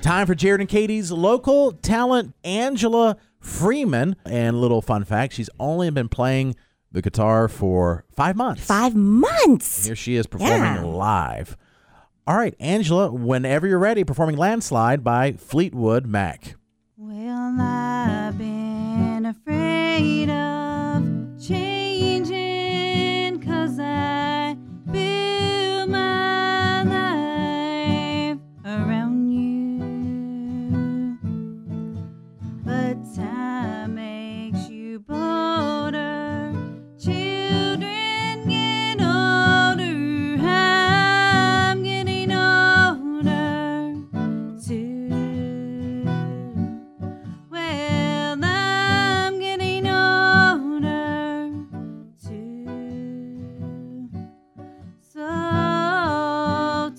Time for Jared and Katie's local talent, Angela Freeman. And little fun fact she's only been playing the guitar for five months. Five months. Here she is performing Yeah. live. All right, Angela, whenever you're ready, performing Landslide by Fleetwood Mac. Well, I've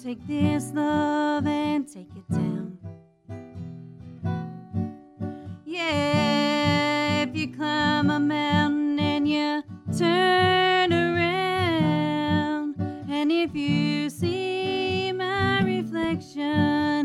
take this love and take it down. Yeah, if you climb a mountain and you turn around, and if you see my reflection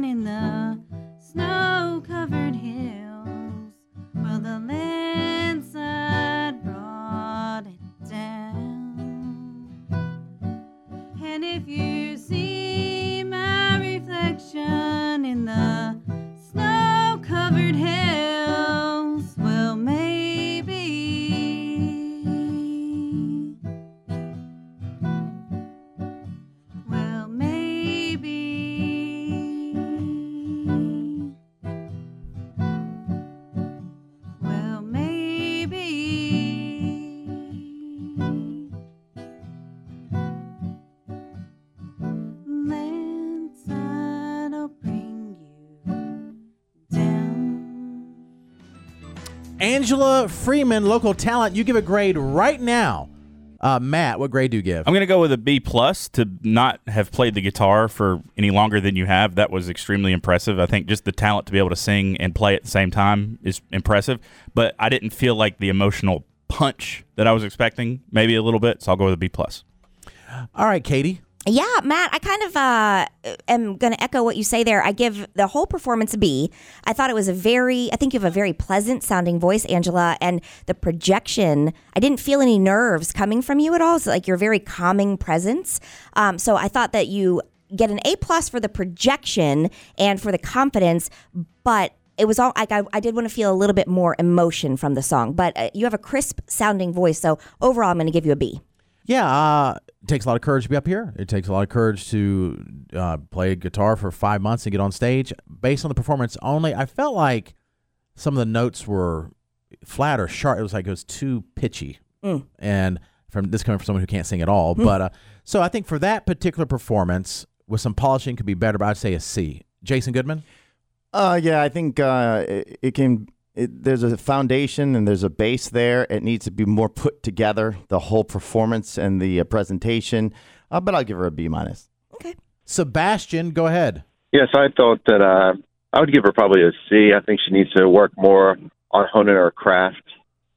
Angela Freeman, local talent. You give a grade right now. Uh, Matt, what grade do you give? I'm going to go with a B plus to not have played the guitar for any longer than you have. That was extremely impressive. I think just the talent to be able to sing and play at the same time is impressive. But I didn't feel like the emotional punch that I was expecting, maybe a little bit. So I'll go with a B plus. All right, Katie. Yeah, Matt, I kind of uh, am going to echo what you say there. I give the whole performance a B. I thought it was a very, I think you have a very pleasant sounding voice, Angela, and the projection, I didn't feel any nerves coming from you at all. It's like your very calming presence. Um, so I thought that you get an A plus for the projection and for the confidence, but it was all like I, I did want to feel a little bit more emotion from the song. But uh, you have a crisp sounding voice, so overall, I'm going to give you a B. Yeah, uh, it takes a lot of courage to be up here. It takes a lot of courage to uh, play guitar for five months and get on stage. Based on the performance only, I felt like some of the notes were flat or sharp. It was like it was too pitchy. And from this coming from someone who can't sing at all, but uh, so I think for that particular performance, with some polishing, could be better. But I'd say a C. Jason Goodman. Uh, yeah, I think uh, it, it can. It, there's a foundation and there's a base there. It needs to be more put together, the whole performance and the uh, presentation. Uh, but I'll give her a B minus. Okay. Sebastian, go ahead. Yes, I thought that uh, I would give her probably a C. I think she needs to work more on honing her craft.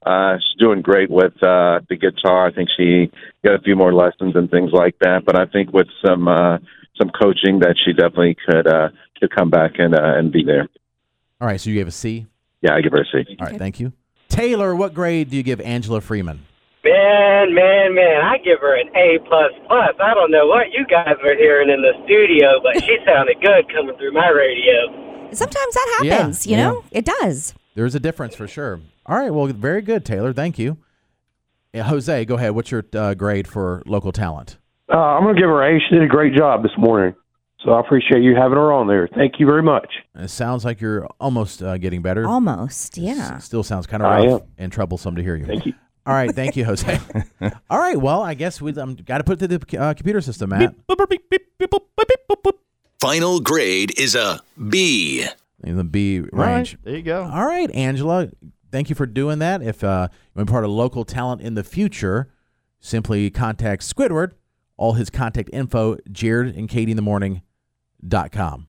Uh, she's doing great with uh, the guitar. I think she got a few more lessons and things like that. But I think with some uh, some coaching, that she definitely could uh, could come back and uh, and be there. All right, so you gave a C. Yeah, I give her a C. All right, thank you. Taylor, what grade do you give Angela Freeman? Man, man, man, I give her an A plus plus. I don't know what you guys were hearing in the studio, but she sounded good coming through my radio. Sometimes that Yeah, happens, you yeah. know? It does. There's a difference for sure. All right, well, very good, Taylor. Thank you. Yeah, Jose, go ahead. What's your uh, grade for local talent? Uh, I'm going to give her A. She did a great job this morning. So I appreciate you having her on there. Thank you very much. It sounds like you're almost uh, getting better. Almost, yeah. S- Still sounds kind of rough am. and troublesome to hear you. Thank you. All right, thank you, Jose. All right, well, I guess we um, got to put it to the uh, computer system, Matt. Final grade is a B. In the B All right, range. there you go. All right, Angela, thank you for doing that. If uh, you want to be part of local talent in the future, simply contact Squidward. All his contact info, Jared and Katie in the morning.com.